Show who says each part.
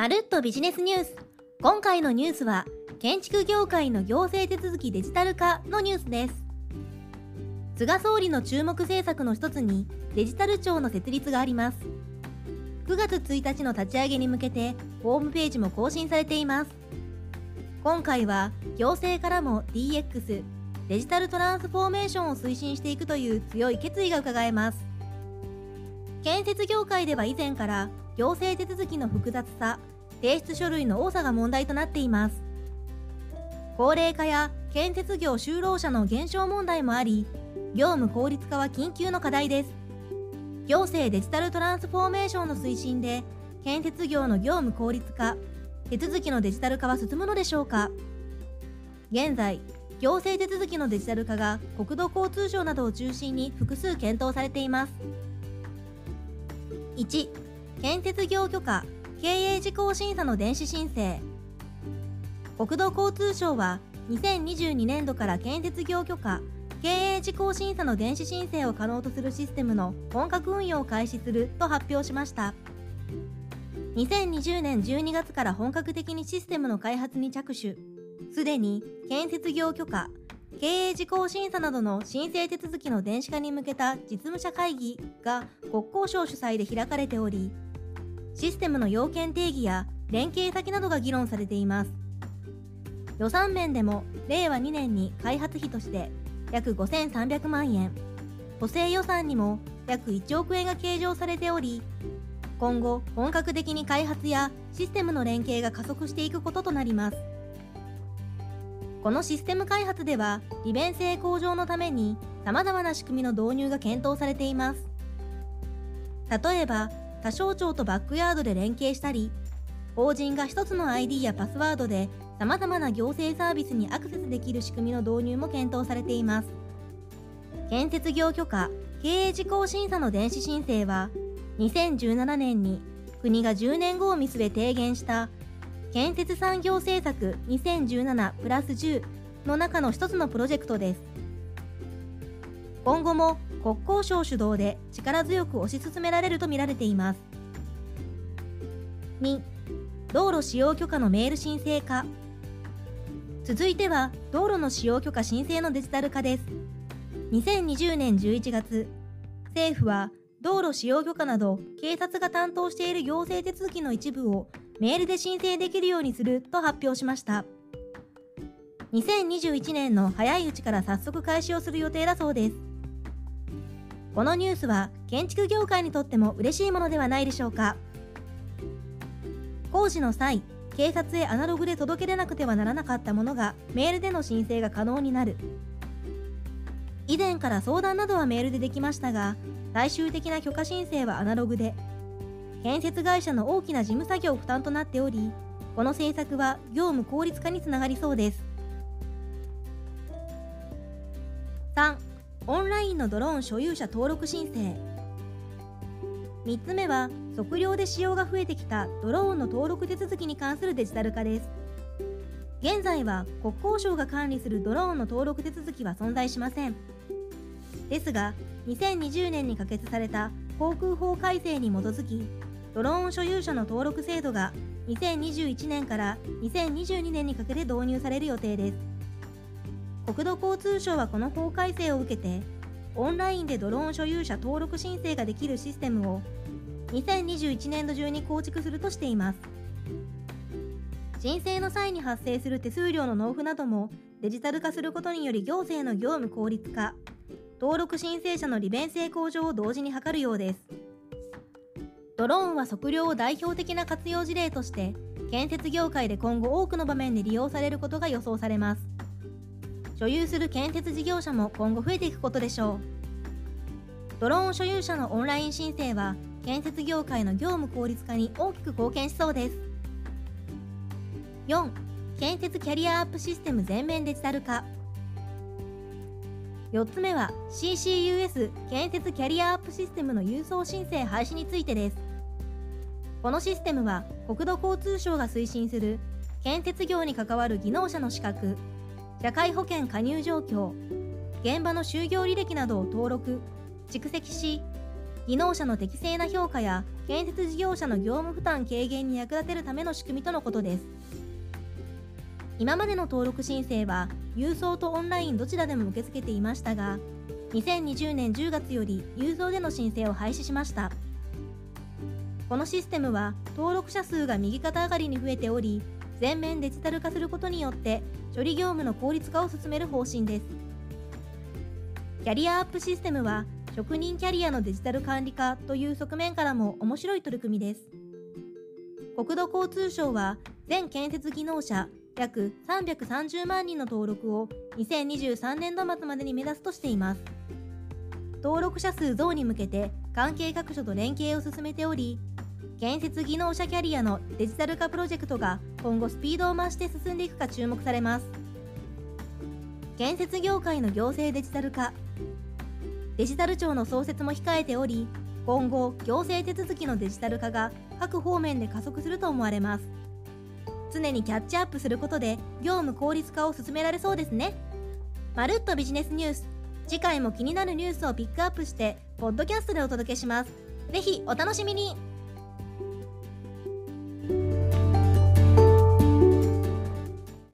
Speaker 1: まるっとビジネスニュース。今回のニュースは建築業界の行政手続きデジタル化のニュースです。菅総理の注目政策の一つにデジタル庁の設立があります。9月1日の立ち上げに向けてホームページも更新されています。今回は行政からも DX デジタルトランスフォーメーションを推進していくという強い決意が伺えます。建設業界では以前から行政手続きの複雑さ提出書類の多さが問題となっています。高齢化や建設業就労者の減少問題もあり業務効率化は緊急の課題です。行政デジタルトランスフォーメーションの推進で建設業の業務効率化手続きのデジタル化は進むのでしょうか。現在行政手続きのデジタル化が国土交通省などを中心に複数検討されています。1建設業許可経営事項審査の電子申請。国土交通省は2022年度から建設業許可経営事項審査の電子申請を可能とするシステムの本格運用を開始すると発表しました。2020年12月から本格的にシステムの開発に着手。すでに建設業許可経営事項審査などの申請手続きの電子化に向けた実務者会議が国交省主催で開かれておりシステムの要件定義や連携先などが議論されています。予算面でも令和2年に開発費として約5300万円。補正予算にも約1億円が計上されており今後本格的に開発やシステムの連携が加速していくこととなります。このシステム開発では利便性向上のために様々な仕組みの導入が検討されています。例えば他省庁とバックヤードで連携したり法人が1つの ID やパスワードで様々な行政サービスにアクセスできる仕組みの導入も検討されています。建設業許可経営事項審査の電子申請は2017年に国が10年後を見据え提言した建設産業政策2017プラス10の中の一つのプロジェクトです。今後も国交省主導で力強く推し進められるとみられています。2道路使用許可のメール申請化続いては道路の使用許可申請のデジタル化です。2020年11月政府は道路使用許可など警察が担当している行政手続きの一部をメールで申請できるようにすると発表しました。2021年の早いうちから早速開始をする予定だそうです。このニュースは建築業界にとっても嬉しいものではないでしょうか。工事の際警察へアナログで届け出なくてはならなかったものがメールでの申請が可能になる。以前から相談などはメールでできましたが最終的な許可申請はアナログで建設会社の大きな事務作業負担となっておりこの政策は業務効率化につながりそうです。3オンラインのドローン所有者登録申請。3つ目は測量で使用が増えてきたドローンの登録手続きに関するデジタル化です。現在は国交省が管理するドローンの登録手続きは存在しません。ですが2020年に可決された航空法改正に基づきドローン所有者の登録制度が2021年から2022年にかけて導入される予定です。国土交通省はこの法改正を受けてオンラインでドローン所有者登録申請ができるシステムを2021年度中に構築するとしています。申請の際に発生する手数料の納付などもデジタル化することにより行政の業務効率化登録申請者の利便性向上を同時に図るようです。ドローンは測量を代表的な活用事例として建設業界で今後多くの場面で利用されることが予想されます。所有する建設事業者も今後増えていくことでしょう。ドローン所有者のオンライン申請は建設業界の業務効率化に大きく貢献しそうです。4建設キャリアアップシステム全面デジタル化。4つ目は CCUS 建設キャリアアップシステムの郵送申請廃止についてです。このシステムは国土交通省が推進する建設業に関わる技能者の資格社会保険加入状況現場の就業履歴などを登録蓄積し技能者の適正な評価や建設事業者の業務負担軽減に役立てるための仕組みとのことです。今までの登録申請は郵送とオンラインどちらでも受け付けていましたが2020年10月より郵送での申請を廃止しました。このシステムは登録者数が右肩上がりに増えており全面デジタル化することによって処理業務の効率化を進める方針です。キャリアアップシステムは職人キャリアのデジタル管理化という側面からも面白い取り組みです。国土交通省は全建設技能者約330万人の登録を2023年度末までに目指すとしています。登録者数増に向けて関係各所と連携を進めており建設技能者キャリアのデジタル化プロジェクトが今後スピードを増して進んでいくか注目されます。建設業界の行政デジタル化。デジタル庁の創設も控えており今後行政手続きのデジタル化が各方面で加速すると思われます。常にキャッチアップすることで業務効率化を進められそうですね。まるっとビジネスニュース。次回も気になるニュースをピックアップしてポッドキャストでお届けします。ぜひお楽しみに。